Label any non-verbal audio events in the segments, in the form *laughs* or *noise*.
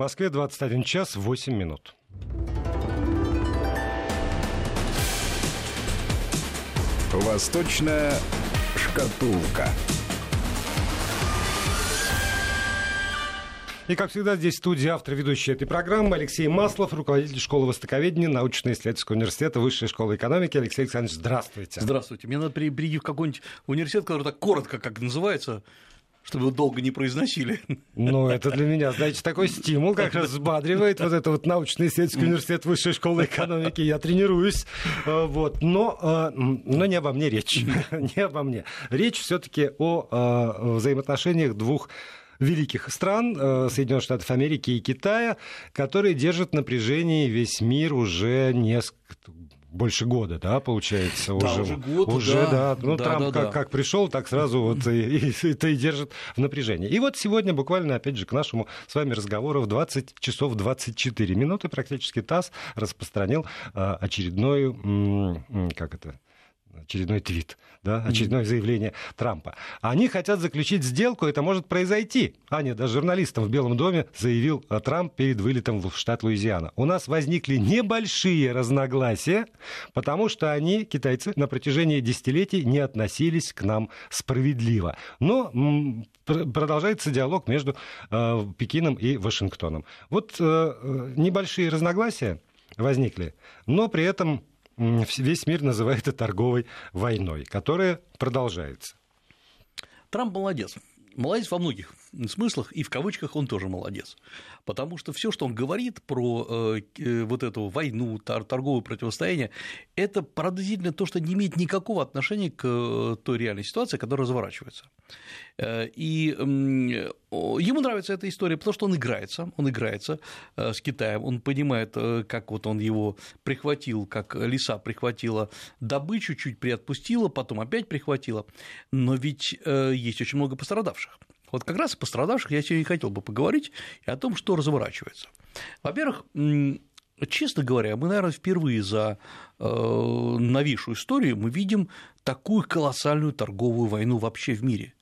В Москве 21 час 8 минут. Восточная шкатулка. И, как всегда, здесь в студии автор ведущей этой программы Алексей Маслов, руководитель школы востоковедения научно-исследовательского университета Высшей школы экономики. Алексей Александрович, здравствуйте. Здравствуйте. Мне надо прийти в какой-нибудь университет, который так коротко, как называется, чтобы долго не произносили. Ну, это для меня, знаете, такой стимул как раз взбадривает вот это вот научно-исследовательский университет Высшей школы экономики. Я тренируюсь, э, вот, но, э, но не обо мне речь, *laughs* не обо мне. Речь все таки о э, взаимоотношениях двух великих стран, Соединенных Штатов Америки и Китая, которые держат напряжение весь мир уже несколько больше года, да, получается, да, уже, уже год, уже, да, да. Ну, да, Трамп да, как, да. как пришел, так сразу вот и, и, и, и держит в напряжении. И вот сегодня буквально, опять же, к нашему с вами разговору в 20 часов 24 минуты практически ТАСС распространил а, очередной, как это, очередной твит, да, очередное заявление Трампа. Они хотят заключить сделку, это может произойти. А нет, даже журналистам в Белом доме заявил э, Трамп перед вылетом в штат Луизиана. У нас возникли небольшие разногласия, потому что они, китайцы, на протяжении десятилетий не относились к нам справедливо. Но продолжается диалог между э, Пекином и Вашингтоном. Вот э, небольшие разногласия возникли, но при этом весь мир называет это торговой войной, которая продолжается. Трамп молодец. Молодец во многих смыслах, и в кавычках он тоже молодец. Потому что все, что он говорит про э, вот эту войну, тор- торговое противостояние, это поразительно то, что не имеет никакого отношения к э, той реальной ситуации, которая разворачивается. Э, и э, ему нравится эта история, потому что он играется, он играется э, с Китаем, он понимает, э, как вот он его прихватил, как лиса прихватила добычу, чуть приотпустила, потом опять прихватила. Но ведь э, есть очень много пострадавших. Вот как раз о пострадавших я сегодня хотел бы поговорить и о том, что разворачивается. Во-первых, честно говоря, мы, наверное, впервые за э, новейшую историю мы видим такую колоссальную торговую войну вообще в мире.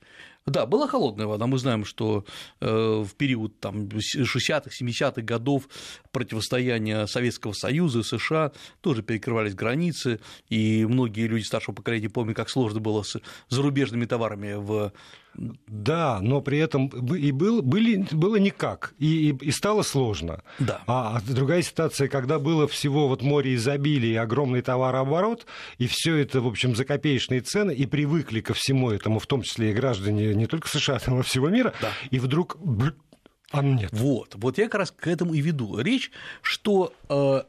Да, была холодная вода. Мы знаем, что э, в период там, 60-х, 70-х годов противостояния Советского Союза и США тоже перекрывались границы, и многие люди старшего поколения помнят, как сложно было с зарубежными товарами в да, но при этом и был, были, было никак, и, и, и стало сложно. Да. А другая ситуация, когда было всего вот море изобилия и огромный товарооборот, и все это, в общем, за копеечные цены, и привыкли ко всему этому, в том числе и граждане не только США, *laughs* но и всего мира, да. и вдруг а нет. Вот, вот я как раз к этому и веду речь, что э,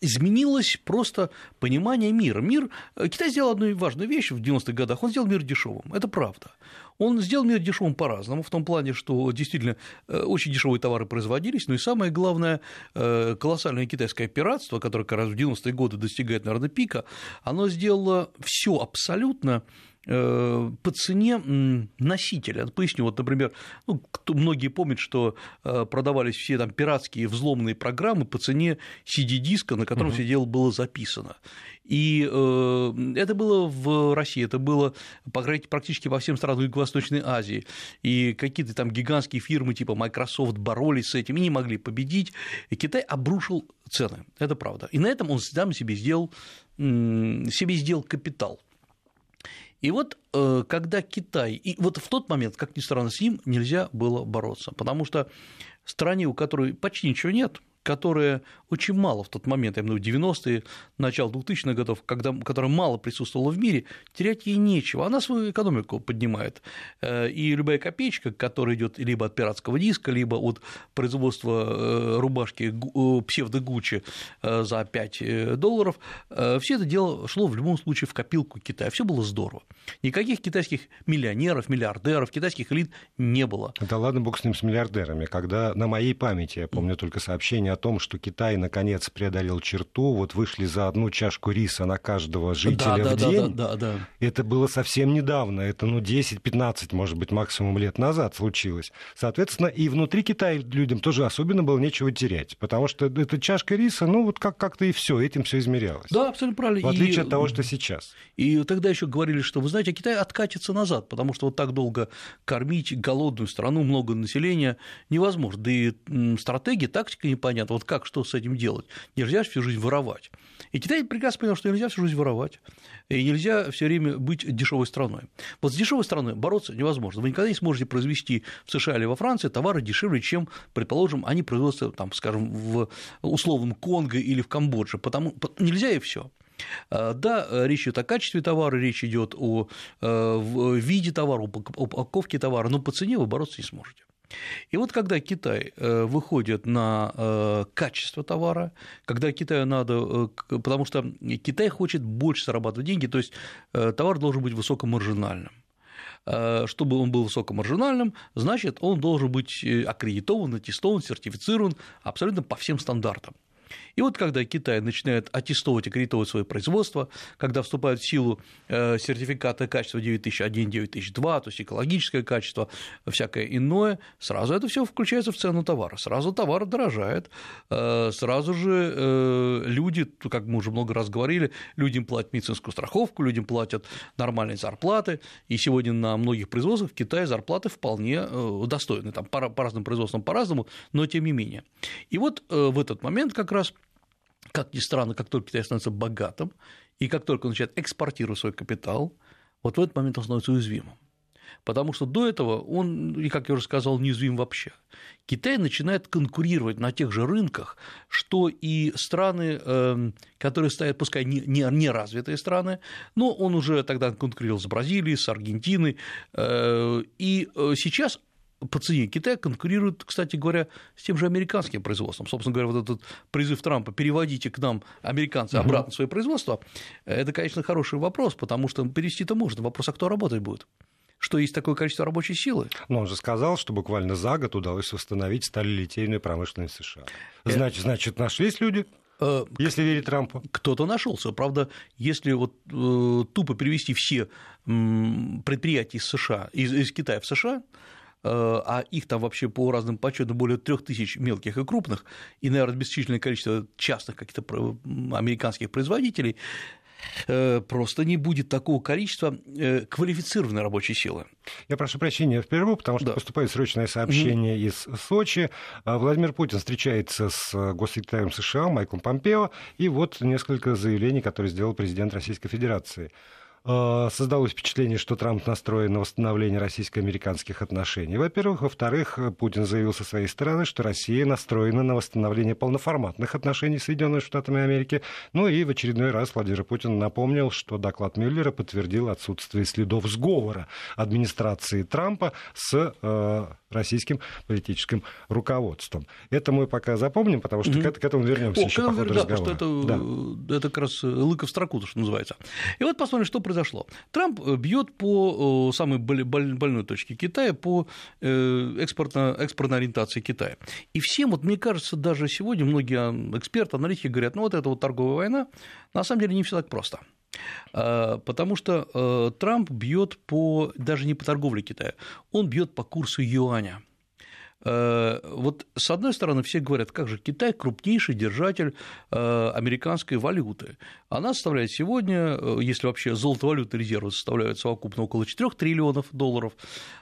изменилось просто понимание мира. Мир, Китай сделал одну важную вещь в 90-х годах, он сделал мир дешевым, это правда. Он сделал мир дешевым по-разному, в том плане, что действительно очень дешевые товары производились, но и самое главное, колоссальное китайское пиратство, которое как раз в 90-е годы достигает, наверное, пика, оно сделало все абсолютно по цене носителя. Поясню, вот, например, ну, кто, многие помнят, что продавались все там пиратские взломанные программы по цене CD-диска, на котором uh-huh. все дело было записано. И э, это было в России, это было практически во всем странам Юго-Восточной Азии. И какие-то там гигантские фирмы типа Microsoft боролись с этим и не могли победить. И Китай обрушил цены, это правда. И на этом он сам себе сделал, себе сделал капитал. И вот когда Китай, и вот в тот момент, как ни странно, с ним нельзя было бороться, потому что стране, у которой почти ничего нет, которая очень мало в тот момент, я имею в виду 90-е, начало 2000-х годов, когда, которая мало присутствовала в мире, терять ей нечего. Она свою экономику поднимает. И любая копеечка, которая идет либо от пиратского диска, либо от производства рубашки псевдо-Гуччи за 5 долларов, все это дело шло в любом случае в копилку Китая. Все было здорово. Никаких китайских миллионеров, миллиардеров, китайских элит не было. Да ладно бог с ним, с миллиардерами. Когда на моей памяти, я помню только сообщение о том, что Китай наконец преодолел черту, вот вышли за одну чашку риса на каждого жителя да, в да, день, да, да, да. это было совсем недавно, это ну 10-15, может быть, максимум лет назад случилось. Соответственно, и внутри Китая людям тоже особенно было нечего терять, потому что эта чашка риса, ну вот как- как-то и все, этим все измерялось. Да, абсолютно правильно. В отличие И- от того, что сейчас. И тогда еще говорили, что, вы знаете, Китай откатится назад, потому что вот так долго кормить голодную страну, много населения невозможно. Да и стратегия, тактика непонятна. Вот как, что с этим делать? Нельзя всю жизнь воровать. И Китай прекрасно понял, что нельзя всю жизнь воровать, и нельзя все время быть дешевой страной. Вот с дешевой страной бороться невозможно. Вы никогда не сможете произвести в США или во Франции товары дешевле, чем, предположим, они производятся, там, скажем, в условном Конго или в Камбодже. Потому нельзя и все. А, Да, речь идет о качестве товара, речь идет о э, виде товара, об упаковке товара, но по цене вы бороться не сможете. И вот когда Китай э, выходит на э, качество товара, когда Китаю надо, э, потому что Китай хочет больше зарабатывать деньги, то есть товар должен быть высокомаржинальным. Чтобы он был высокомаржинальным, значит, он должен быть аккредитован, аттестован, сертифицирован абсолютно по всем стандартам. И вот когда Китай начинает аттестовывать, аккредитовать свое производство, когда вступают в силу э, сертификаты качества 9001, 9002, то есть экологическое качество, всякое иное, сразу это все включается в цену товара. Сразу товар дорожает, э, сразу же э, люди, как мы уже много раз говорили, людям платят медицинскую страховку, людям платят нормальные зарплаты, и сегодня на многих производствах в Китае зарплаты вполне достойны, там по разным производствам по-разному, но тем не менее. И вот в этот момент как раз как ни странно, как только Китай становится богатым, и как только он начинает экспортировать свой капитал, вот в этот момент он становится уязвимым. Потому что до этого он, и как я уже сказал, неуязвим вообще. Китай начинает конкурировать на тех же рынках, что и страны, эм, которые стоят, пускай не, не, не развитые страны, но он уже тогда конкурировал с Бразилией, с Аргентиной, э, и э, сейчас по цене Китай конкурирует, кстати говоря, с тем же американским производством. Собственно говоря, вот этот призыв Трампа «переводите к нам, американцы, обратно свое производство» – это, конечно, хороший вопрос, потому что перевести-то можно. Вопрос, а кто работать будет? Что есть такое количество рабочей силы? Но он же сказал, что буквально за год удалось восстановить сталелитейную промышленность США. Значит, значит нашлись люди, Э, если верить Трампу. кто-то нашелся. Правда, если вот э, тупо перевести все предприятия из США, из, из Китая в США, э, а их там вообще по разным подсчетам более трех тысяч мелких и крупных, и, наверное, бесчисленное количество частных каких-то американских производителей, э, просто не будет такого количества э, квалифицированной рабочей силы. Я прошу прощения прерву, потому что Да. поступает срочное сообщение из Сочи. А, Владимир Путин встречается с э, госсекретарем США Майклом Помпео, и вот несколько заявлений, которые сделал президент Российской Федерации. А, Создалось впечатление, что Трамп настроен на восстановление российско-американских отношений. Во-первых. Во-вторых, Путин заявил со своей стороны, что Россия настроена на восстановление полноформатных отношений с Соединенными Штатами Америки. Ну и в очередной раз Владимир Путин напомнил, что доклад Мюллера подтвердил отсутствие следов сговора администрации Трампа с э, российским политическим руководством. Это мы пока запомним, потому что к, к этому вернемся О, еще по ходу разговора. это, Да. это как раз лыка в строку, что называется. И вот посмотрим, что произошло. Трамп бьет по э, самой боль- боль- больной точке Китая, по э, экспортно- экспортной ориентации Китая. И всем, вот мне кажется, даже сегодня многие эксперты, аналитики говорят, ну вот эта вот торговая война, на самом деле не все так просто. А, Потому что э, Трамп бьет по даже не по торговле Китая, он бьет по курсу юаня. Э, Вот с одной стороны, все говорят, как же Китай крупнейший держатель э, американской валюты. Она составляет сегодня, э, если вообще золотовалютные резервы составляют совокупно около 4 триллионов долларов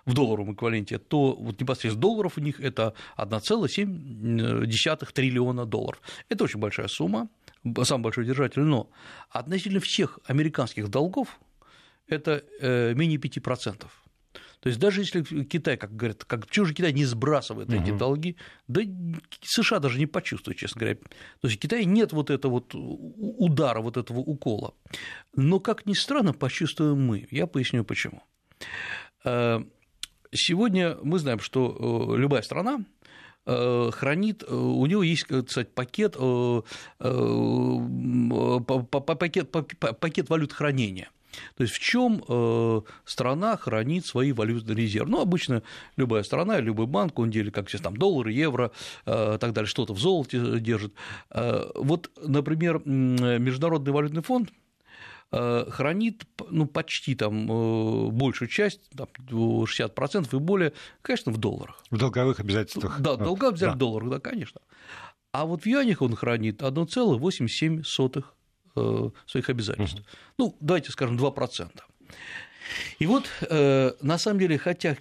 в долларовом эквиваленте, то вот непосредственно долларов у них это 1,7 триллиона долларов. Это очень большая сумма, самый большой держатель, но относительно всех американских долгов это менее 5%. То есть даже если Китай, как говорят, как почему же Китай не сбрасывает эти Мгм. долги, да США даже не почувствует, честно говоря. То есть в Китае нет вот этого вот удара, вот этого укола. Но, как ни странно, почувствуем мы. Я поясню почему. Э, Сегодня мы знаем, что э, любая страна э, хранит, у него есть, сказать, пакет, пакет, па- пакет валют хранения. То есть в чем э, страна хранит свои валютные резервы? Ну, обычно любая страна, любой банк, он делит, как сейчас там доллары, евро, э, так далее, что-то в золоте держит. Э, вот, например, Международный валютный фонд хранит ну, почти там большую часть, там, 60% и более, конечно, в долларах. В долговых обязательствах. Да, в долговых обязательствах да. долларах, да, конечно. А вот в юанях он хранит 1,87 Э, своих обязательств. Угу. Ну, давайте скажем, 2%. И вот, э, на самом деле, хотя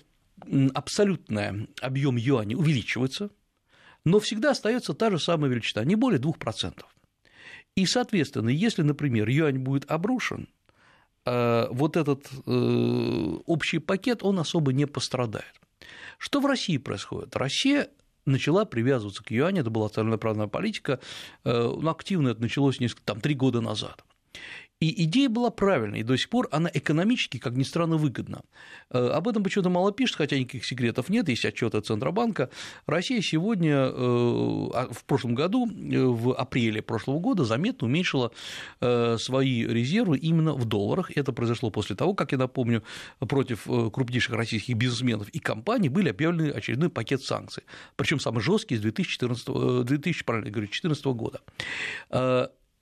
абсолютный объем юаней увеличивается, но всегда остается та же самая величина, не более 2%. И, соответственно, если, например, юань будет обрушен, э, вот этот общий пакет, он особо не пострадает. Что в России происходит? Россия начала привязываться к юаню, это была целенаправленная политика, э, активно это началось несколько, там, три года назад. И идея была правильной, и до сих пор она экономически, как ни странно, выгодна. Э, об этом почему-то мало пишет, хотя никаких секретов нет, есть отчеты Центробанка. Россия сегодня, э, а, в прошлом году, в апреле прошлого года, заметно уменьшила свои резервы именно в долларах. Это произошло после того, как, я напомню, против крупнейших российских бизнесменов и компаний были объявлены очередной пакет санкций, причем самый жесткий с 2014, 2014 года.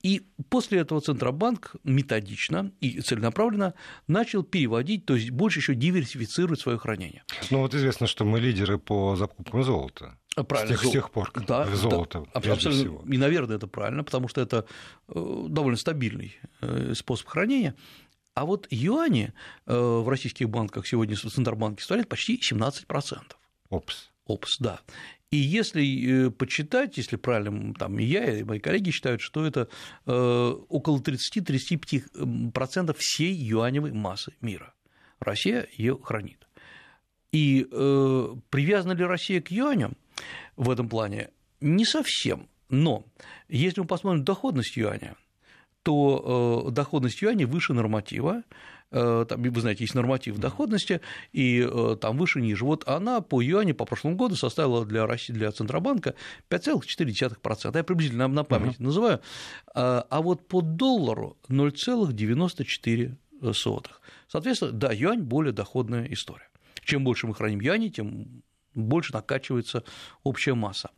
И после этого Центробанк методично и целенаправленно начал переводить, то есть больше еще диверсифицировать свое хранение. Ну вот известно, что мы лидеры по закупкам золота. Правильно. С тех, с тех пор, да, золото. Да, абсолютно. Всего. И, наверное, это правильно, потому что это э, довольно стабильный э, способ хранения. А вот юани э, в российских банках сегодня в Центробанке составляют почти 17%. Опс. Опс, да. И если э, почитать, если правильно, там и я, и мои коллеги считают, что это э, около 30-35% всей юаневой массы мира. Россия ее хранит. И э, привязана ли Россия к юаням в этом плане? Не совсем. Но если мы посмотрим доходность юаня, то доходность юаня выше норматива, Э, там, вы знаете, есть норматив доходности, и э, там выше-ниже. Вот она по юаню по прошлому году составила для России, для Центробанка 5,4%. Я приблизительно на память uh-huh. называю. А вот по доллару 0,94. Соответственно, да, юань более доходная история. Чем больше мы храним юани, тем больше накачивается общая масса.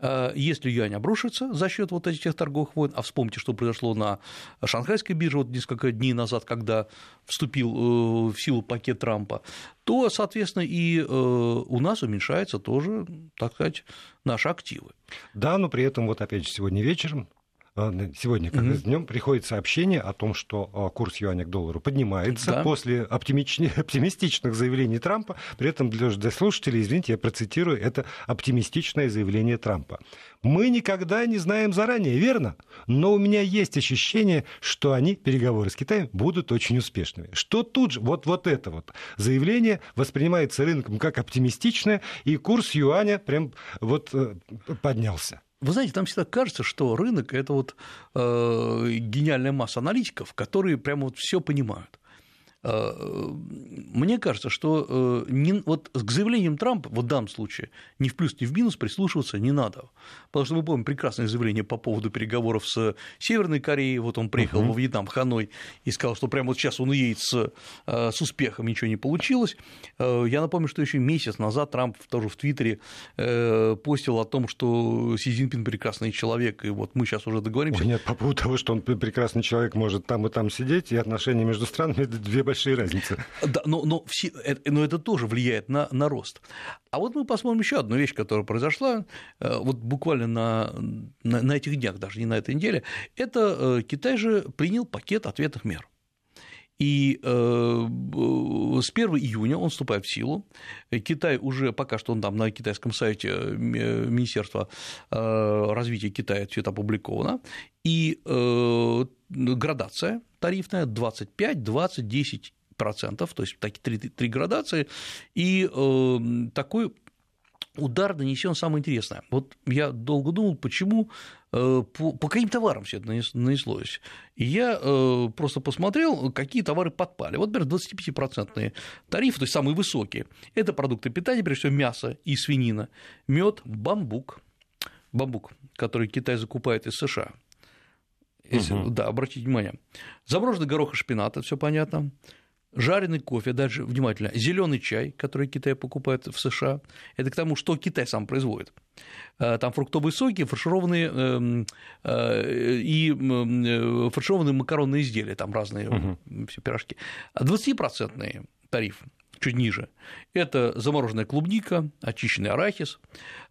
Э, если юань обрушится за счет вот этих торговых войн, а вспомните, что произошло на шанхайской бирже вот несколько дней назад, когда вступил э, в силу пакет Трампа, то, соответственно, и э, у нас уменьшаются тоже, так сказать, наши активы. Да, но при этом вот опять же сегодня вечером сегодня, как mm-hmm. днем, приходит сообщение о том, что а, курс юаня к доллару поднимается да. после *laughs* оптимистичных заявлений Трампа. При этом для, для слушателей, извините, я процитирую, это оптимистичное заявление Трампа. Мы никогда не знаем заранее, верно? Но у меня есть ощущение, что они, переговоры с Китаем, будут очень успешными. Что тут же, вот, вот это вот заявление воспринимается рынком как оптимистичное, и курс юаня прям вот э, поднялся. Вы знаете, там всегда кажется, что рынок это вот э, гениальная масса аналитиков, которые прямо вот все понимают. Э, мне кажется, что э, не, вот к заявлениям Трампа в данном случае ни в плюс, ни в минус прислушиваться не надо. Потому что мы помним прекрасное заявление по поводу переговоров с Северной Кореей. Вот он приехал uh-huh. во Вьетнам, Ханой, и сказал, что прямо вот сейчас он едет с, э, с успехом, ничего не получилось. Я напомню, что еще месяц назад Трамп тоже в Твиттере постил о том, что Си Цзиньпин прекрасный человек, и вот мы сейчас уже договоримся. Нет, по поводу того, что он прекрасный человек может там и там сидеть, и отношения между странами – это две большие разницы. Да, но, но, все, но это тоже влияет на, на рост. А вот мы посмотрим еще одну вещь, которая произошла э, вот буквально на, на, на этих днях, даже не на этой неделе. Это э, Китай же принял пакет ответных мер. И э, с 1 июня он вступает в силу. Китай уже пока что он там на китайском сайте Министерства развития Китая все это опубликовано. И градация тарифная 25, 20, 10 процентов, то есть такие три, три градации, и э, такой удар нанесен самое интересное. Вот я долго думал, почему э, по, по каким товарам все это нанеслось. И я э, просто посмотрел, какие товары подпали. Вот, например, 25-процентные тарифы, то есть самые высокие. Это продукты питания, прежде всего мясо и свинина, мед, бамбук, бамбук, который Китай закупает из США Если, угу. Да, обратите внимание. Замороженный горох и шпинат, это все понятно жареный кофе, даже внимательно, зеленый чай, который Китай покупает в США, это к тому, что Китай сам производит. Э, там фруктовые соки, фаршированные эм, э, и э, фаршированные макаронные изделия, там разные угу. все пирожки. 20% тариф чуть ниже. Это замороженная клубника, очищенный арахис,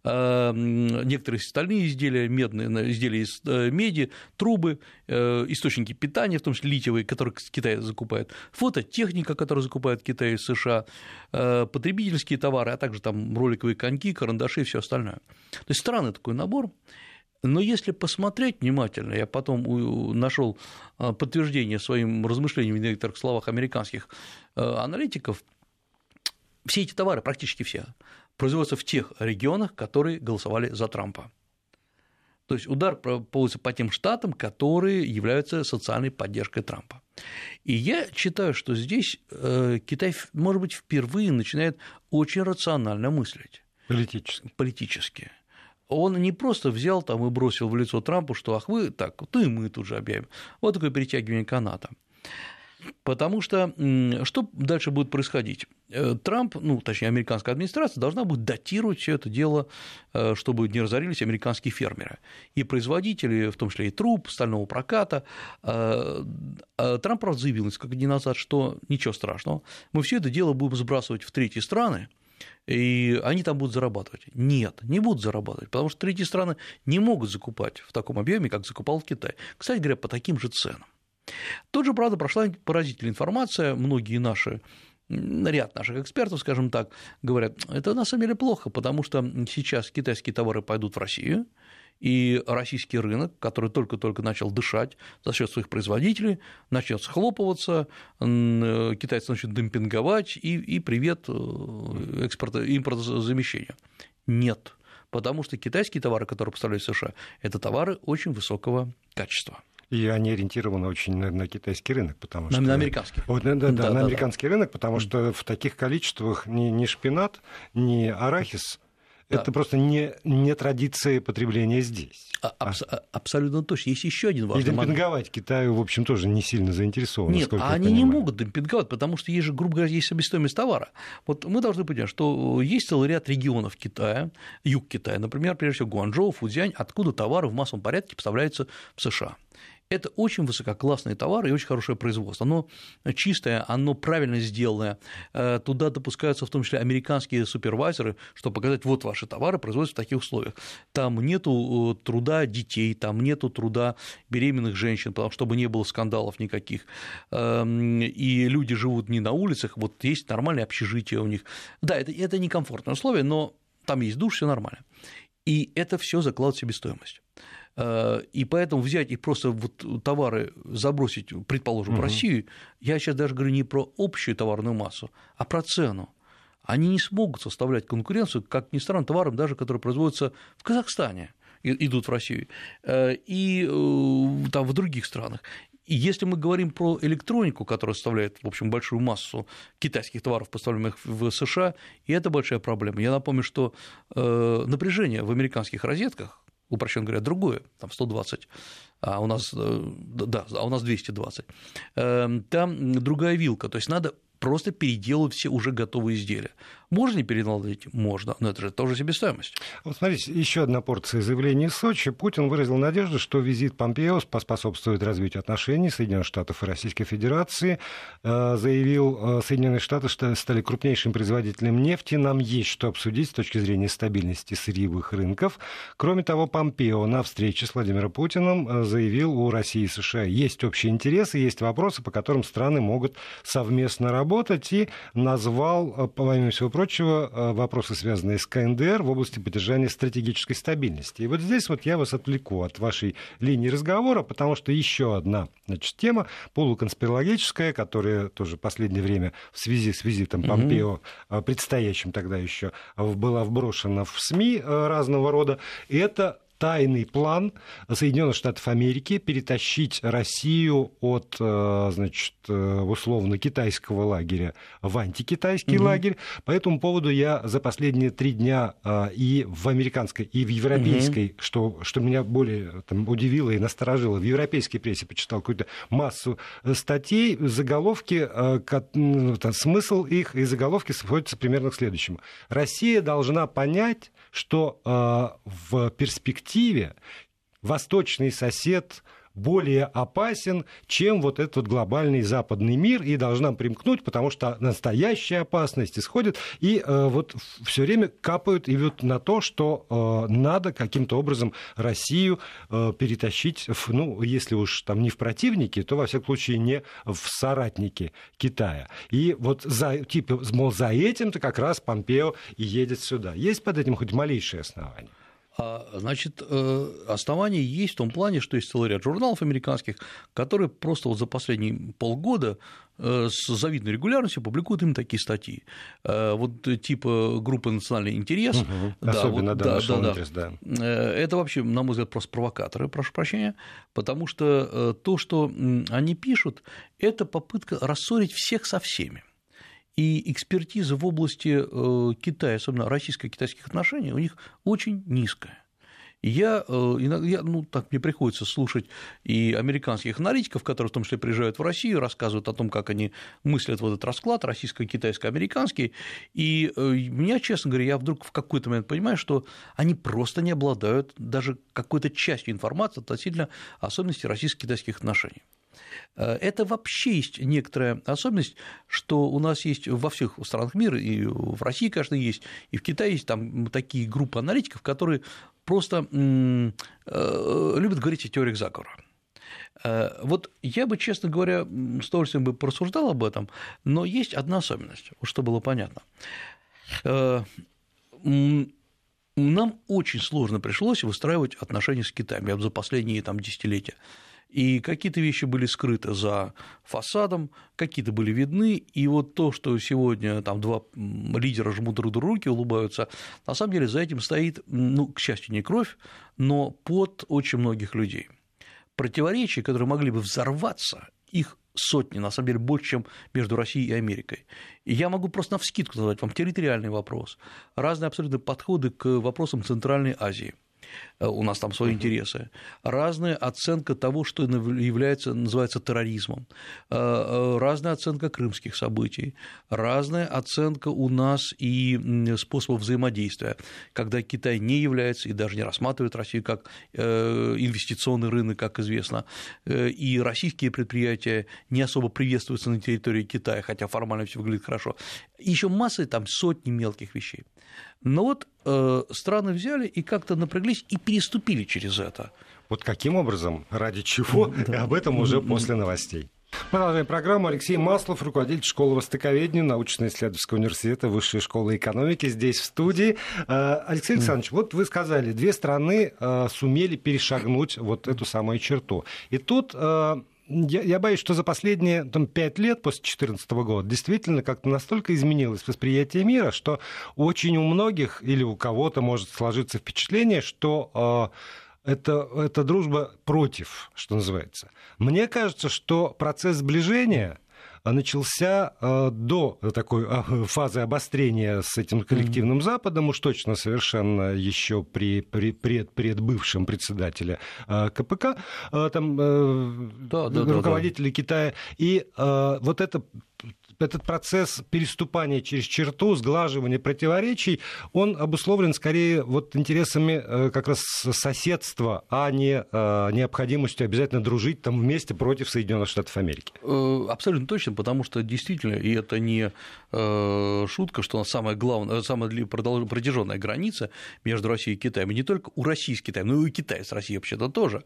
э, некоторые остальные изделия, медные изделия из э, меди, трубы, э, источники питания, в том числе литиевые, которые Китай закупает, фототехника, которую закупает Китай из США, потребительские товары, а также там роликовые коньки, карандаши и все остальное. То есть странный такой набор. Но если посмотреть внимательно, я потом нашел подтверждение своим размышлениям в некоторых словах американских аналитиков, все эти товары, практически все, производятся в тех регионах, которые голосовали за Трампа. То есть удар получится по тем штатам, которые являются социальной поддержкой Трампа. И я считаю, что здесь э, Китай, может быть, впервые начинает очень рационально мыслить. Политически. Политически. Он не просто взял там и бросил в лицо Трампу, что ах вы так, то и мы тут же объявим. Вот такое перетягивание каната. Потому что что дальше будет происходить? Э, Трамп, ну, точнее, американская администрация должна будет датировать все это дело, э, чтобы не разорились американские фермеры и производители, в том числе и труб, стального проката. Э, Трамп, правда, заявил несколько дней назад, что ничего страшного, мы все это дело будем сбрасывать в третьи страны, и они там будут зарабатывать. Нет, не будут зарабатывать, потому что третьи страны не могут закупать в таком объеме, как закупал Китай. Кстати говоря, по таким же ценам. Тут же, правда, прошла поразительная информация, многие наши ряд наших экспертов, скажем так, говорят, это на самом деле плохо, потому что сейчас китайские товары пойдут в Россию, и российский рынок, который только-только начал дышать за счет своих производителей, начнет схлопываться, китайцы начнут демпинговать, и, и привет э, экспорта, импортозамещения. Нет, потому что китайские товары, которые поставляют в США, это товары очень высокого качества. И они ориентированы очень на, на китайский рынок, потому на, что... На американский. Вот, да, да, да, на да, американский да. рынок, потому что в таких количествах ни, ни шпинат, ни арахис да. Это просто не, не традиция потребления здесь. А, абс- а... Абсолютно точно. Есть еще один важный момент. И демпинговать момент. Китаю, в общем, тоже не сильно заинтересован. Нет, а они не могут демпинговать, потому что есть же, грубо говоря, есть себестоимость товара. Вот мы должны понимать, что есть целый ряд регионов Китая, юг Китая, например, прежде всего Гуанчжоу, Фудзянь, откуда товары в массовом порядке поставляются в США это очень высококлассный товар и очень хорошее производство. Оно чистое, оно правильно сделанное. Э, туда допускаются в том числе американские супервайзеры, чтобы показать, вот ваши товары производятся в таких условиях. Там нету э, труда детей, там нету труда беременных женщин, потому чтобы не было скандалов никаких. Эм, и люди живут не на улицах, вот есть нормальное общежитие у них. Да, это, это некомфортные условия, но там есть душ, все нормально. И это все закладывает себестоимость. Э, и поэтому взять и просто вот товары забросить, предположим, угу. в Россию, я сейчас даже говорю не про общую товарную массу, а про цену. Они не смогут составлять конкуренцию, как ни странно, товарам, даже которые производятся в Казахстане, идут в Россию, э, и э, там в других странах. И если мы говорим про электронику, которая составляет, в общем, большую массу китайских товаров, поставляемых в США, и это большая проблема. Я напомню, что напряжение в американских розетках, упрощенно говоря, другое, там 120, а у нас, э, да, а у нас 220. Эм, там другая вилка, то есть надо просто переделывать все уже готовые изделия. Можно не переналадить? Можно, но это же тоже себестоимость. Вот смотрите, еще одна порция заявлений из Сочи. Путин выразил надежду, что визит Помпео поспособствует развитию отношений Соединенных Штатов и Российской Федерации. Э, заявил, э, Соединенные Штаты стали крупнейшим производителем нефти. Нам есть что обсудить с точки зрения стабильности сырьевых рынков. Кроме того, Помпео на встрече с Владимиром Путиным э, заявил, у России и США есть общие интересы, есть вопросы, по которым страны могут совместно работать, и назвал, помимо всего прочего, э, вопросы, связанные с КНДР в области поддержания стратегической стабильности. И вот здесь вот я вас отвлеку от вашей линии разговора, потому что еще одна значит, тема полуконспирологическая, которая тоже в последнее время в связи с визитом Помпео, угу. предстоящим тогда еще, была вброшена в СМИ э, разного рода, и это тайный план Соединенных Штатов Америки перетащить Россию от, э, значит, э, условно китайского лагеря в антикитайский угу. лагерь. По этому поводу я за последние три дня э, и в американской, и в европейской, угу. что, что меня более там, удивило и насторожило, в европейской прессе почитал какую-то массу статей, заголовки, ну, смысл их и заголовки сводятся примерно к следующему. Россия должна понять, что в перспективе восточный сосед более опасен, чем вот этот глобальный западный мир, и должна примкнуть, потому что настоящая опасность исходит, и э, вот все время капают и ведут на то, что э, надо каким-то образом Россию э, перетащить, в, ну, если уж там не в противники, то, во всяком случае, не в соратники Китая. И вот за, типа, мол, за этим-то как раз Помпео и едет сюда. Есть под этим хоть малейшее основание? А, значит, э, основания есть в том плане, что есть целый ряд журналов американских, которые просто вот за последние полгода э, с завидной регулярностью публикуют им такие статьи. Э, вот типа группы «Национальный интерес». Угу, да, особенно, вот, да, да, да, интерес, да. Это вообще, на мой взгляд, просто провокаторы, прошу прощения, потому что то, что они пишут, это попытка рассорить всех со всеми. И экспертиза в области э, Китая, особенно российско-китайских отношений, у них очень низкая. Я э, иногда, ну, так мне приходится слушать и американских аналитиков, которые в том числе приезжают в Россию, рассказывают о том, как они мыслят вот этот расклад российско-китайско-американский, и э, меня, честно говоря, я вдруг в какой-то момент понимаю, что они просто не обладают даже какой-то частью информации относительно особенностей российско-китайских отношений. Э, это вообще есть некоторая особенность, что у нас есть во всех странах мира, и в России, конечно, есть, и в Китае есть там такие группы аналитиков, которые просто э, любят говорить о теориях заговора. Э, вот я бы, честно говоря, с удовольствием бы порассуждал об этом, но есть одна особенность, что было понятно. Нам очень сложно пришлось выстраивать отношения с Китаем я за последние там, десятилетия. И какие-то вещи были скрыты за фасадом, какие-то были видны, и вот то, что сегодня там два лидера жмут друг другу руки, улыбаются, на самом деле за этим стоит, ну, к счастью, не кровь, но под очень многих людей. Противоречия, которые могли бы взорваться, их сотни, на самом деле больше, чем между Россией и Америкой. И я могу просто на вскидку назвать вам территориальный вопрос, разные абсолютно подходы к вопросам Центральной Азии – у нас там свои интересы, разная оценка того, что является, называется терроризмом, э, э, разная оценка крымских событий, разная оценка у нас и способов взаимодействия, когда Китай не является и даже не рассматривает Россию как инвестиционный рынок, как известно, и российские предприятия не особо приветствуются на территории Китая, хотя формально все выглядит хорошо. Еще масса там сотни мелких вещей. Но вот э, страны взяли и как-то напряглись и переступили через это. Вот каким образом, ради чего, *laughs* да. об этом уже *laughs* после новостей. Продолжаем программу. Алексей Маслов, руководитель школы востоковедения научно-исследовательского университета Высшей школы экономики, здесь в студии. Э, Алексей Александрович, вот вы сказали, две страны э, сумели перешагнуть вот эту самую черту. И тут э, я, я боюсь, что за последние там, пять лет после 2014 года действительно как-то настолько изменилось восприятие мира, что очень у многих или у кого-то может сложиться впечатление, что э, это, это дружба против, что называется. Мне кажется, что процесс сближения начался э, до такой э, фазы обострения с этим коллективным mm-hmm. Западом, уж точно совершенно еще при, при пред, пред бывшем председателе э, КПК, там, да, да, руководителя да, да. Китая. И вот это этот процесс переступания через черту, сглаживания противоречий, он обусловлен скорее вот интересами э, как раз соседства, а не э, необходимостью обязательно дружить там вместе против Соединенных Штатов Америки. Э, абсолютно точно, потому что действительно, и это не шутка, что самая главная, самая протяженная граница между Россией и Китаем, и не только у России с Китаем, но и у Китая с Россией вообще-то тоже.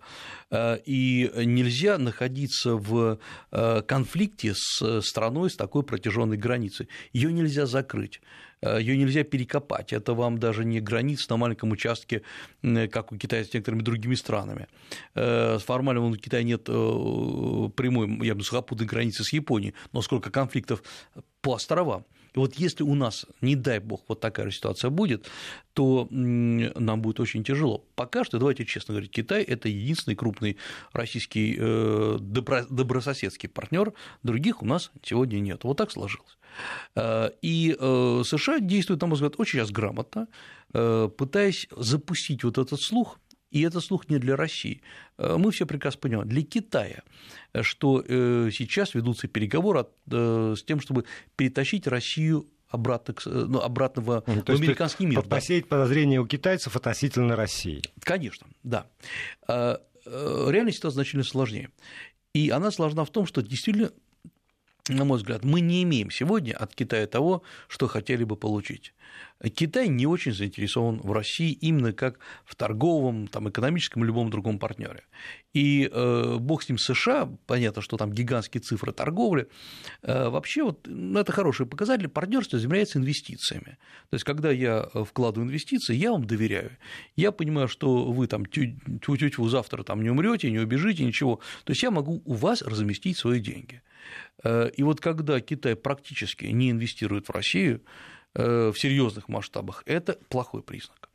И нельзя находиться в конфликте с страной с такой протяженной границы. Ее нельзя закрыть э, ее нельзя перекопать. Это вам даже не граница на маленьком участке, как у Китая с некоторыми другими странами. Э, формально у Китая нет э, прямой, я бы сухопутной границы с Японией, но сколько конфликтов по островам. И вот если у нас, не дай бог, вот такая ситуация будет, то нам будет очень тяжело. Пока что, давайте честно говорить, Китай – это единственный крупный российский э, добрососедский партнер, других у нас сегодня нет. Вот так сложилось. Э, и э, США действуют, на мой взгляд, очень сейчас грамотно, пытаясь запустить вот этот слух, и этот слух не для России. Мы все прекрасно понимаем, для Китая, что сейчас ведутся переговоры с тем, чтобы перетащить Россию обратно, ну, обратно в, в американский мир. Посеять да. подозрения у китайцев относительно России. Конечно, да. Э, реальная ситуация значительно сложнее. И она сложна в том, что действительно на мой взгляд, мы не имеем сегодня от Китая того, что хотели бы получить. Китай не очень заинтересован в России именно как в торговом, там, экономическом и любом другом партнере. И э, бог с ним США, понятно, что там гигантские цифры торговли, э, вообще вот, ну, это хороший показатель, партнерство измеряется инвестициями. То есть, когда я вкладываю инвестиции, я вам доверяю. Я понимаю, что вы там тю-тю-тю завтра там не умрете, не убежите, ничего. То есть, я могу у вас разместить свои деньги. Э, и вот когда Китай практически не инвестирует в Россию э, в серьезных масштабах, это плохой признак.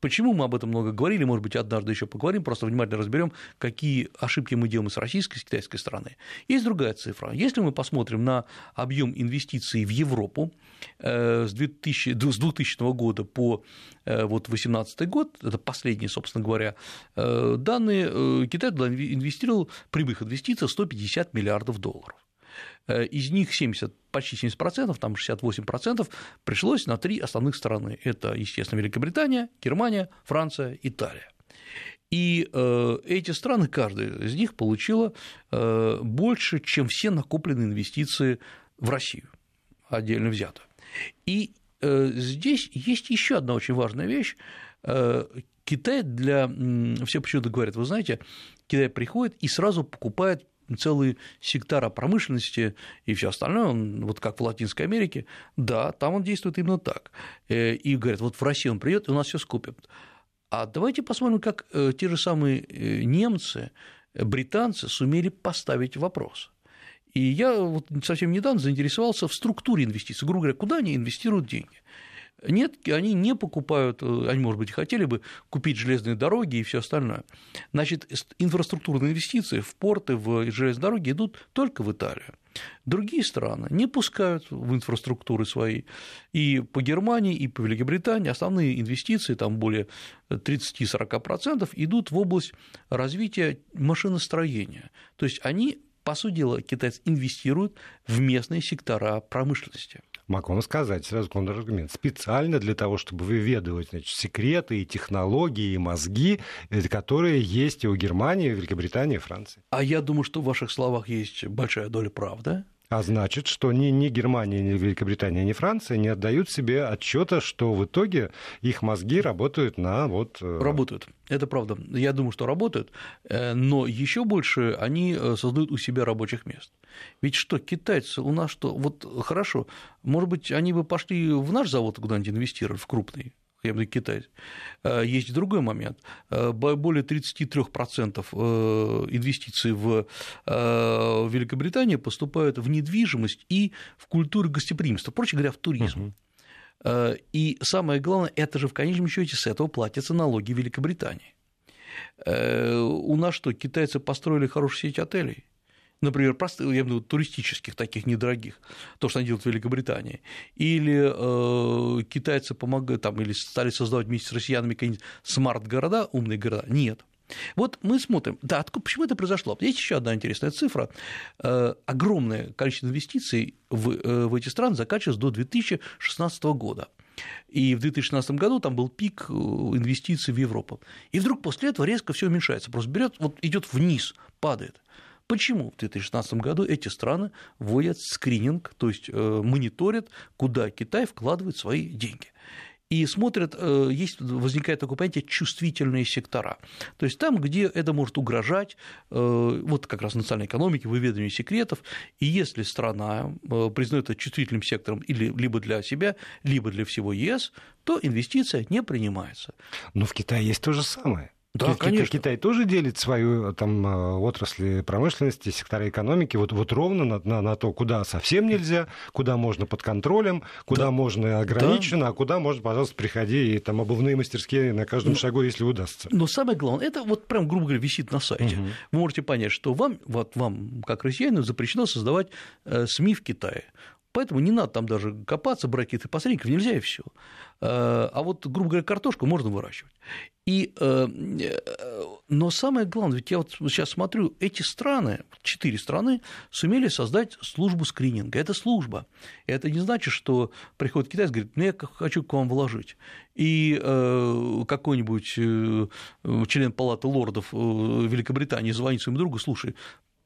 Почему мы об этом много говорили, может быть, однажды еще поговорим, просто внимательно разберем, какие ошибки мы делаем с российской, с китайской стороны. Есть другая цифра. Если мы посмотрим на объем инвестиций в Европу э, с 2000, с 2000 года по вот 2018 год, это последние, собственно говоря, данные, Китай туда инвестировал выходе инвестиций 150 миллиардов долларов. Э, из них 70, почти 70%, там 68% пришлось на три основных страны. Это, естественно, Великобритания, Германия, Франция, Италия. И э, эти страны, каждая из них получила э, больше, чем все накопленные инвестиции в Россию, отдельно взято. И здесь есть еще одна очень важная вещь. Китай для... Все почему-то говорят, вы знаете, Китай приходит и сразу покупает целые сектора промышленности и все остальное, он, вот как в Латинской Америке, да, там он действует именно так. Э, и говорят, вот в Россию он придет, и у нас все скупят. А давайте посмотрим, как э, те же самые э, немцы, британцы сумели поставить вопрос. И я вот совсем недавно заинтересовался в структуре инвестиций. Грубо говоря, куда они инвестируют деньги. Нет, они не покупают, э, они, может быть, хотели бы купить железные дороги и все остальное. Значит, инфраструктурные инвестиции в порты, в железные дороги идут только в Италию. Другие страны не пускают в инфраструктуры свои. И по Германии, и по Великобритании основные инвестиции, там более 30-40%, идут в область развития машиностроения. То есть они, по сути дела, китайцы инвестируют в местные сектора промышленности могу вам сказать сразу контраргумент, специально для того, чтобы выведывать значит, секреты и технологии, и мозги, э, которые есть и у Германии, и Великобритании, и Франции. А я думаю, что в ваших словах есть большая доля правды. А значит, что ни, ни Германия, ни Великобритания, ни Франция не отдают себе отчета, что в итоге их мозги работают на вот... Э, работают. Это правда. Я думаю, что работают, э, но еще больше они э, создают у себя рабочих мест. Ведь что, китайцы у нас что? Вот хорошо, может быть, они бы пошли в наш завод куда-нибудь инвестировать, в крупный, я имею в виду Китай. Э, есть другой момент. Э, более 33% э, инвестиций в Великобритании поступают в недвижимость и в культуру гостеприимства, проще говоря, в туризм. И самое главное, это же в конечном счете с этого платятся налоги Великобритании. У нас что, китайцы построили хорошую сеть отелей? Например, простых, я имею туристических, таких недорогих, то, что они делают в Великобритании, или э, китайцы помогают, там, или стали создавать вместе с россиянами какие-нибудь смарт-города, умные города, нет. Вот мы смотрим, да, откуда, почему это произошло? Есть еще одна интересная цифра. Э, огромное количество инвестиций в, э, в эти страны заканчивалось до 2016 года. И в 2016 году там был пик э, инвестиций в Европу. И вдруг после этого резко все уменьшается, просто берет, вот идет вниз, падает. Почему в 2016 году эти страны вводят скрининг, то есть э, мониторят, куда Китай вкладывает свои деньги? и смотрят, э, есть, возникает такое понятие чувствительные сектора. То есть там, где это может угрожать, э, вот как раз национальной экономике, выведению секретов, и если страна признает это чувствительным сектором или либо для себя, либо для всего ЕС, то инвестиция не принимается. Но в Китае есть то же самое. Да, конечно. Китай тоже делит свою там, э, отрасли промышленности, сектора экономики вот, вот ровно на, на, на то, куда совсем нельзя, куда можно под контролем, куда да. можно ограниченно, да. а куда можно, пожалуйста, приходи и там обувные мастерские на каждом но, шагу, если удастся. Но самое главное, это вот прям, грубо говоря, висит на сайте. Угу. Вы можете понять, что вам, вот вам, как россиянину, запрещено создавать э, СМИ в Китае. Поэтому не надо там даже копаться, брать каких-то посредников, нельзя и все. Э, а вот, грубо говоря, картошку можно выращивать. И, э, э, но самое главное, ведь я вот сейчас смотрю, эти страны, четыре страны, сумели создать службу скрининга. Это служба. Это не значит, что приходит китайец и говорит, ну, я хочу к вам вложить. И какой-нибудь член палаты лордов Великобритании звонит своему другу, слушай,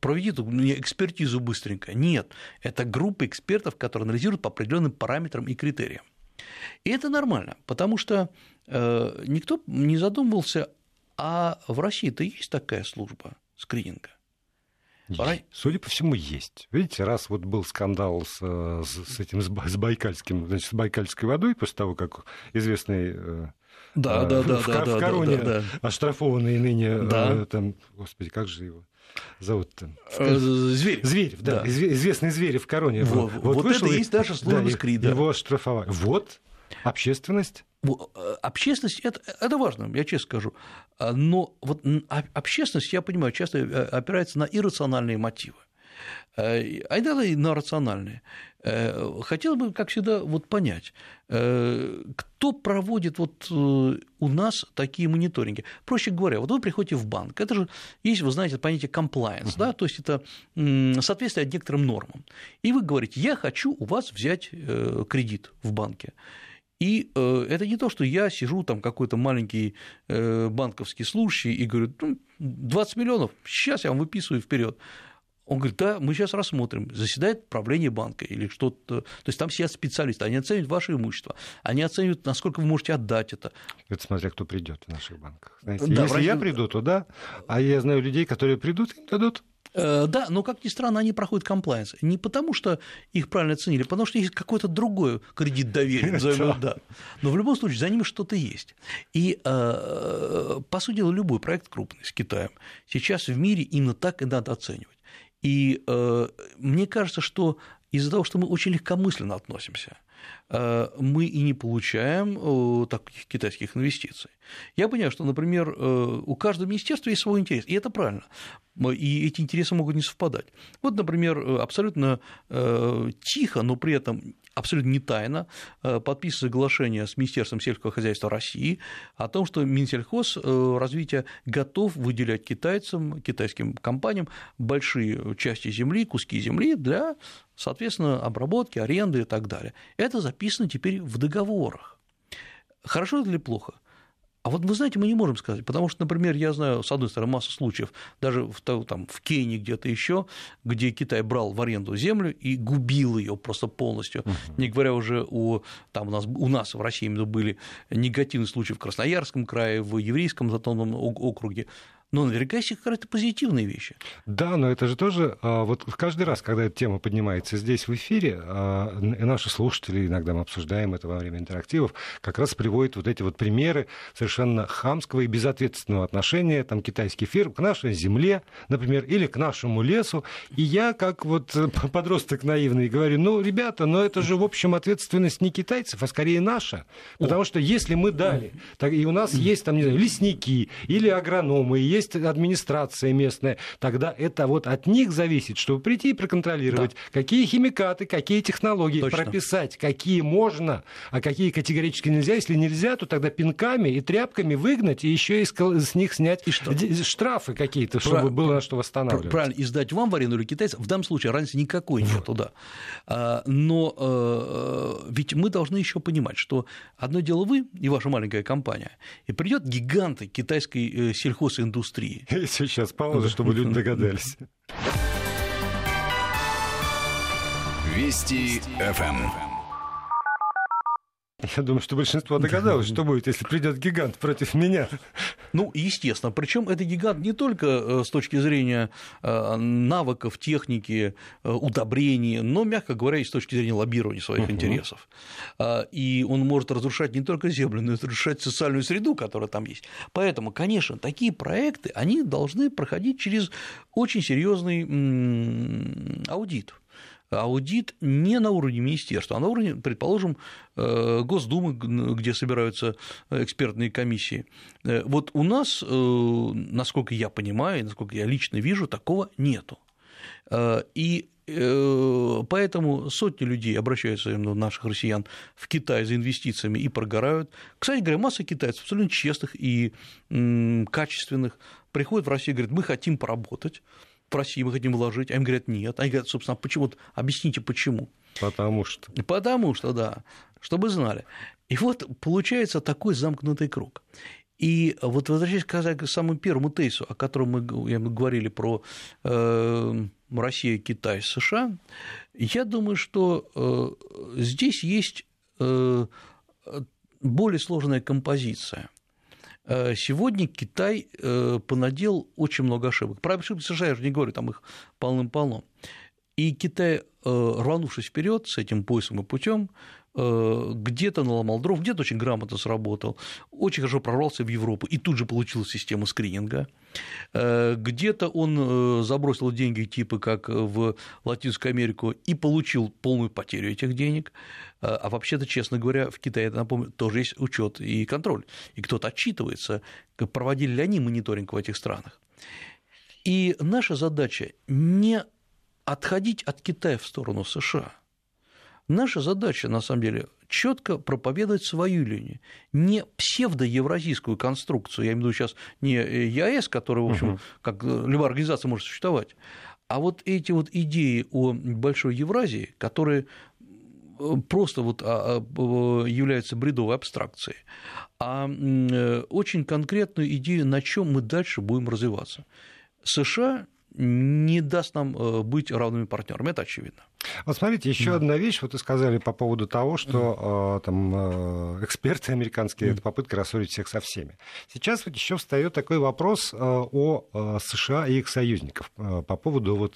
проведи мне экспертизу быстренько. Нет, это группа экспертов, которые анализируют по определенным параметрам и критериям. И это нормально, потому что э, никто не задумывался, а в России-то есть такая служба скрининга. Пора... Судя по всему, есть. Видите, раз вот был скандал с, с этим с байкальским, значит, с байкальской водой после того, как известный э, да, э, да, в, да, в, да, в короне да, да, да. оштрафованный ныне да. э, там, господи, как же его зовут-то? Э, Зверев. Зверев, да, да. известный Зверев в короне. Вот, вот, вот это и есть даже служба да, скрида. Его оштрафовали. Вот Общественность? Э, общественность это, это важно, я честно скажу. А, но вот общественность, я понимаю, часто э, опирается на иррациональные мотивы. Э, а иногда и на рациональные. Хотелось бы, как всегда, вот понять, кто проводит вот у нас такие мониторинги. Проще говоря, вот вы приходите в банк, это же есть, вы знаете, понятие compliance, uh-huh. да, то есть это соответствие некоторым нормам. И вы говорите, я хочу у вас взять кредит в банке. И э, это не то, что я сижу там какой-то маленький э, банковский служащий и говорю, ну, 20 миллионов, сейчас я вам выписываю вперед. Он говорит, да, мы сейчас рассмотрим, заседает правление банка или что-то. То есть там сидят специалисты, они оценивают ваше имущество, они оценивают, насколько вы можете отдать это. Это смотря кто придет в наших банках. Знаете, да, если я приду, то да, а я знаю людей, которые придут, им дадут Э, да, но, как ни странно, они проходят комплайенс. Не потому, что их правильно оценили, а потому что есть какой-то другой кредит доверия, *laughs* назовем да. Но в любом случае за ними что-то есть. И, э, по сути дела, любой проект крупный с Китаем сейчас в мире именно так и надо оценивать. И э, мне кажется, что из-за того, что мы очень легкомысленно относимся, мы и не получаем таких китайских инвестиций. Я понимаю, что, например, у каждого министерства есть свой интерес, и это правильно и эти интересы могут не совпадать. Вот, например, абсолютно э, тихо, но при этом абсолютно не тайно э, подписано соглашение с Министерством сельского хозяйства России о том, что Минсельхоз э, развития готов выделять китайцам, китайским компаниям большие части земли, куски земли для, соответственно, обработки, аренды и так далее. Это записано теперь в договорах. Хорошо это или плохо? А вот вы знаете, мы не можем сказать, потому что, например, я знаю, с одной стороны, массу случаев, даже в, там, в Кении где-то еще, где Китай брал в аренду землю и губил ее просто полностью, uh-huh. не говоря уже о, там у нас, у нас в России именно были негативные случаи в Красноярском крае, в еврейском затонном округе, но наверняка есть какие-то позитивные вещи. Да, но это же тоже, а, вот каждый раз, когда эта тема поднимается здесь в эфире, а, наши слушатели, иногда мы обсуждаем это во время интерактивов, как раз приводят вот эти вот примеры совершенно хамского и безответственного отношения там, китайских фирм к нашей земле, например, или к нашему лесу. И я, как вот подросток наивный, говорю, ну, ребята, но это же, в общем, ответственность не китайцев, а скорее наша. Потому что если мы дали, так, и у нас есть там, не знаю, лесники или агрономы, есть есть администрация местная, тогда это вот от них зависит, чтобы прийти и проконтролировать, да. какие химикаты, какие технологии, Точно. прописать, какие можно, а какие категорически нельзя. Если нельзя, то тогда пинками и тряпками выгнать и еще и с них снять и что? штрафы какие-то, чтобы Прав... было на что восстанавливать. Правильно, и сдать вам в аренду или китайцев, в данном случае разницы никакой нету, да. А, но э, ведь мы должны еще понимать, что одно дело вы и ваша маленькая компания, и придет гиганты китайской э, сельхозиндустрии, индустрии. *laughs* Сейчас пауза, чтобы люди догадались. Вести ФМ. Я думаю, что большинство догадалось, что будет, если придет гигант против меня. Ну, естественно. Причем это гигант не только э, с точки зрения э, навыков, техники, э, удобрений, но, мягко говоря, и с точки зрения лоббирования своих интересов. А, и он может разрушать не только землю, но и разрушать социальную среду, которая там есть. Поэтому, конечно, такие проекты, они должны проходить через очень серьезный аудит аудит не на уровне министерства, а на уровне, предположим, э, Госдумы, где собираются экспертные комиссии. Э, вот у нас, э, насколько я понимаю, насколько я лично вижу, такого нету. И Поэтому сотни людей обращаются, наших россиян, в Китай за инвестициями и прогорают. Кстати говоря, масса китайцев абсолютно честных и качественных приходят в Россию и говорят, мы хотим поработать, России мы хотим вложить, а им говорят нет. Они говорят, собственно, почему? Объясните, почему. Потому что. Потому что, да, чтобы знали. И вот получается такой замкнутый круг. И вот возвращаясь к самому первому тейсу, о котором мы говорили про э, Россию, Китай, США, я думаю, что э, здесь есть э, более сложная композиция. Э, сегодня Китай э, понадел очень много ошибок. Про ошибки США я же не говорю, там их полным-полно. И Китай, э, рванувшись вперед с этим поясом и путем, где-то наломал дров, где-то очень грамотно сработал, очень хорошо прорвался в Европу и тут же получил систему скрининга. Где-то он забросил деньги типа как в Латинскую Америку и получил полную потерю этих денег. А, а вообще-то, честно говоря, в Китае, напомню, тоже есть учет и контроль, и кто-то отчитывается, проводили ли они мониторинг в этих странах. И наша задача не отходить от Китая в сторону США. Наша задача, на самом деле, четко проповедовать свою линию, не псевдоевразийскую конструкцию, я имею в виду сейчас не ЕАЭС, который, в общем, как любая организация может существовать, а вот эти вот идеи о большой Евразии, которые просто вот а, а, является бредовой абстракцией, а э, очень конкретную идею, на чем мы дальше будем развиваться. США не даст нам э, быть равными партнерами, это очевидно. Вот смотрите, еще да. одна вещь, вот вы сказали по поводу того, что mm. там э, эксперты американские, это попытка рассорить всех со всеми. Сейчас вот еще встает такой вопрос о США и их союзников по поводу вот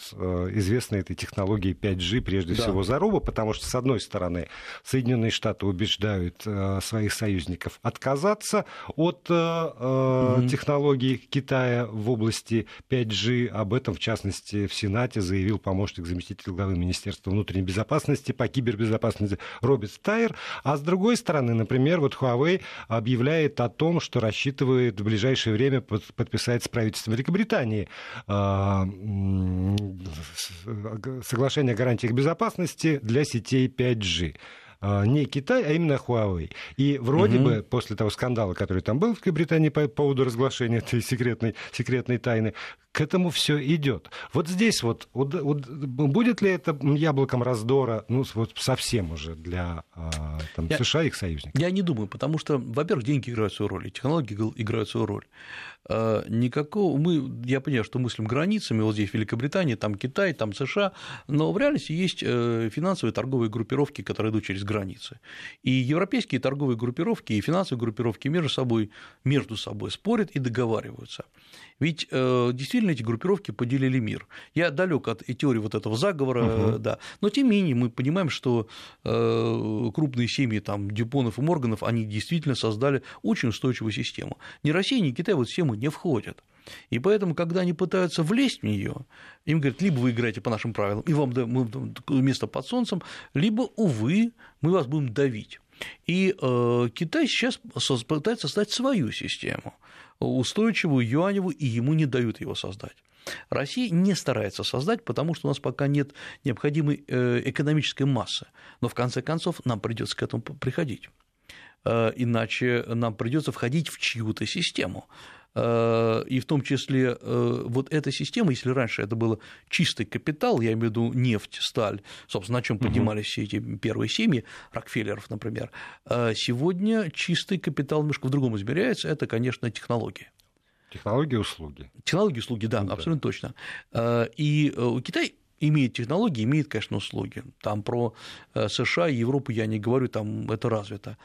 известной этой технологии 5G, прежде да. всего заруба, потому что, с одной стороны, Соединенные Штаты убеждают своих союзников отказаться от mm. технологий Китая в области 5G, об этом, в частности, в Сенате заявил помощник заместителя главы Министерства Министерства внутренней безопасности по кибербезопасности Роберт Стайер. А с другой стороны, например, вот Huawei объявляет о том, что рассчитывает в ближайшее время подписать с правительством Великобритании а, соглашение о гарантиях безопасности для сетей 5G. А, не Китай, а именно Huawei. И вроде угу. бы после того скандала, который там был в Великобритании по поводу разглашения этой секретной, секретной тайны, к этому все идет. Вот здесь вот, вот, вот будет ли это яблоком раздора, ну, вот совсем уже для а, там, я, США и их союзников? Я не думаю, потому что, во-первых, деньги играют свою роль, и технологии играют свою роль. А, никакого, мы, я понимаю, что мыслим границами, вот здесь Великобритания, там Китай, там США, но в реальности есть э, финансовые торговые группировки, которые идут через границы. И европейские торговые группировки и финансовые группировки между собой, между собой спорят и договариваются. Ведь э, действительно эти группировки поделили мир. Я далек от теории вот этого заговора, угу. да. Но тем не менее мы понимаем, что э, крупные семьи там, Дюпонов и Морганов, они действительно создали очень устойчивую систему. Ни Россия, ни Китай в эту систему не входят. И поэтому, когда они пытаются влезть в нее, им говорят, либо вы играете по нашим правилам, и вам место под солнцем, либо, увы, мы вас будем давить. И э, Китай сейчас пытается создать свою систему устойчивую, юаневую, и ему не дают его создать. Россия не старается создать, потому что у нас пока нет необходимой э, экономической массы. Но в конце концов нам придется к этому приходить. Э, иначе нам придется входить в чью-то систему. Э, и в том числе э, вот эта система, если раньше это был чистый капитал, я имею в виду нефть, сталь, собственно, на чем поднимались все эти первые семьи, Рокфеллеров, например, э, сегодня чистый капитал немножко в другом измеряется, это, конечно, технологии. Технологии услуги. Технологии услуги, да, ну, абсолютно да. точно. И Китай имеет технологии, имеет, конечно, услуги. Там про США и Европу я не говорю, там это развито.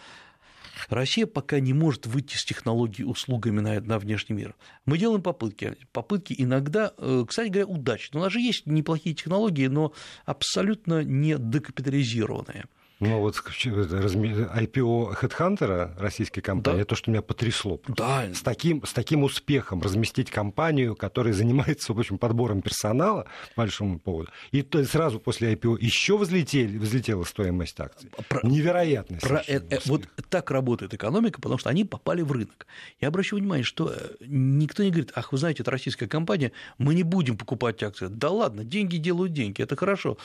Россия пока не может выйти с технологией услугами на, на внешний мир. Мы делаем попытки. Попытки иногда, э, кстати говоря, удачные. У нас же есть неплохие технологии, но абсолютно не декапитализированные. Ну вот IPO HeadHunter, российской компании, да. то, что меня потрясло. Да. С таким, с таким успехом разместить компанию, которая занимается, в общем, подбором персонала, по большому поводу, и то, сразу после IPO еще взлетели, взлетела стоимость акций. Про, Невероятно. Про, э, э, вот так работает экономика, потому что они попали в рынок. Я обращу внимание, что э, никто не говорит, ах, вы знаете, это российская компания, мы не будем покупать акции. Да ладно, деньги делают деньги, это хорошо.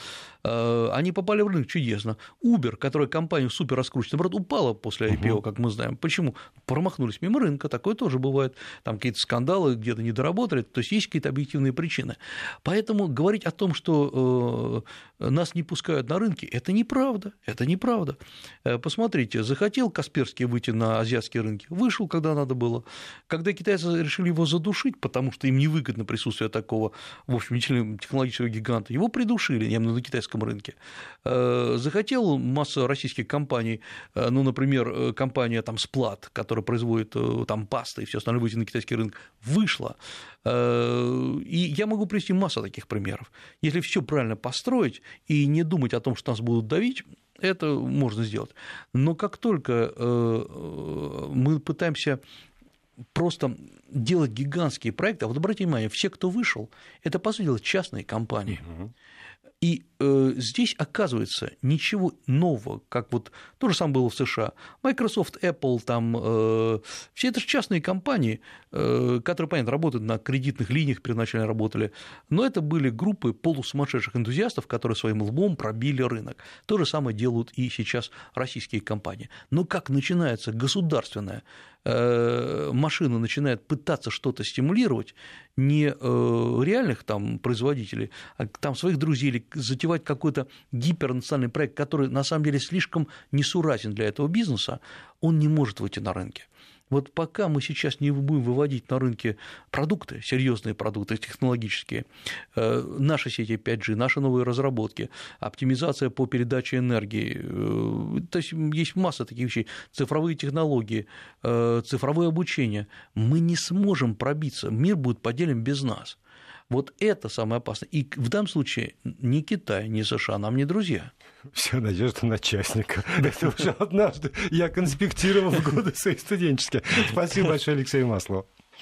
Э, они попали в рынок, чудесно. Uber Uber, которая компания супер раскручена, наоборот, упала после IPO, угу. как мы знаем. Почему? Промахнулись мимо рынка, такое тоже бывает. Там какие-то скандалы где-то не доработали, то есть есть какие-то объективные причины. Поэтому говорить о том, что э, нас не пускают на рынки, это неправда, это неправда. Э, посмотрите, захотел Касперский выйти на азиатские рынки, вышел, когда надо было. Когда китайцы решили его задушить, потому что им невыгодно присутствие такого, в общем, технологического гиганта, его придушили, я имею в виду на китайском рынке. Э, захотел масса российских компаний, э, ну, например, э, компания там Сплат, которая производит э, там пасты и все остальное выйти на китайский рынок, вышла. И я могу привести массу таких примеров. Если все правильно построить и не думать о том, что нас будут давить, это можно сделать. Но как только мы пытаемся просто делать гигантские проекты, а вот обратите внимание, все, кто вышел, это, по сути дела, частные компании. Угу. И э, здесь оказывается ничего нового, как вот то же самое было в США. Microsoft, Apple, там, э, все это же частные компании, э, которые, понятно, работают на кредитных линиях, первоначально работали, но это были группы полусумасшедших энтузиастов, которые своим лбом пробили рынок. То же самое делают и сейчас российские компании. Но как начинается государственная машина начинает пытаться что-то стимулировать, не э, реальных там производителей, а там своих друзей или затевать какой-то гипернациональный проект, который на самом деле слишком несуразен для этого бизнеса, он не может выйти на рынке. Вот пока мы сейчас не будем выводить на рынке продукты, серьезные продукты, технологические, э, наши сети 5G, наши новые разработки, оптимизация по передаче энергии, э, то есть есть масса таких вещей, цифровые технологии, э, цифровое обучение, мы не сможем пробиться, мир будет поделен без нас. Вот это самое опасное. И в данном случае ни Китай, ни США нам не друзья. Вся надежда на частника. *laughs* Это уже однажды я конспектировал в годы свои студенческие. Спасибо большое, Алексей Маслов.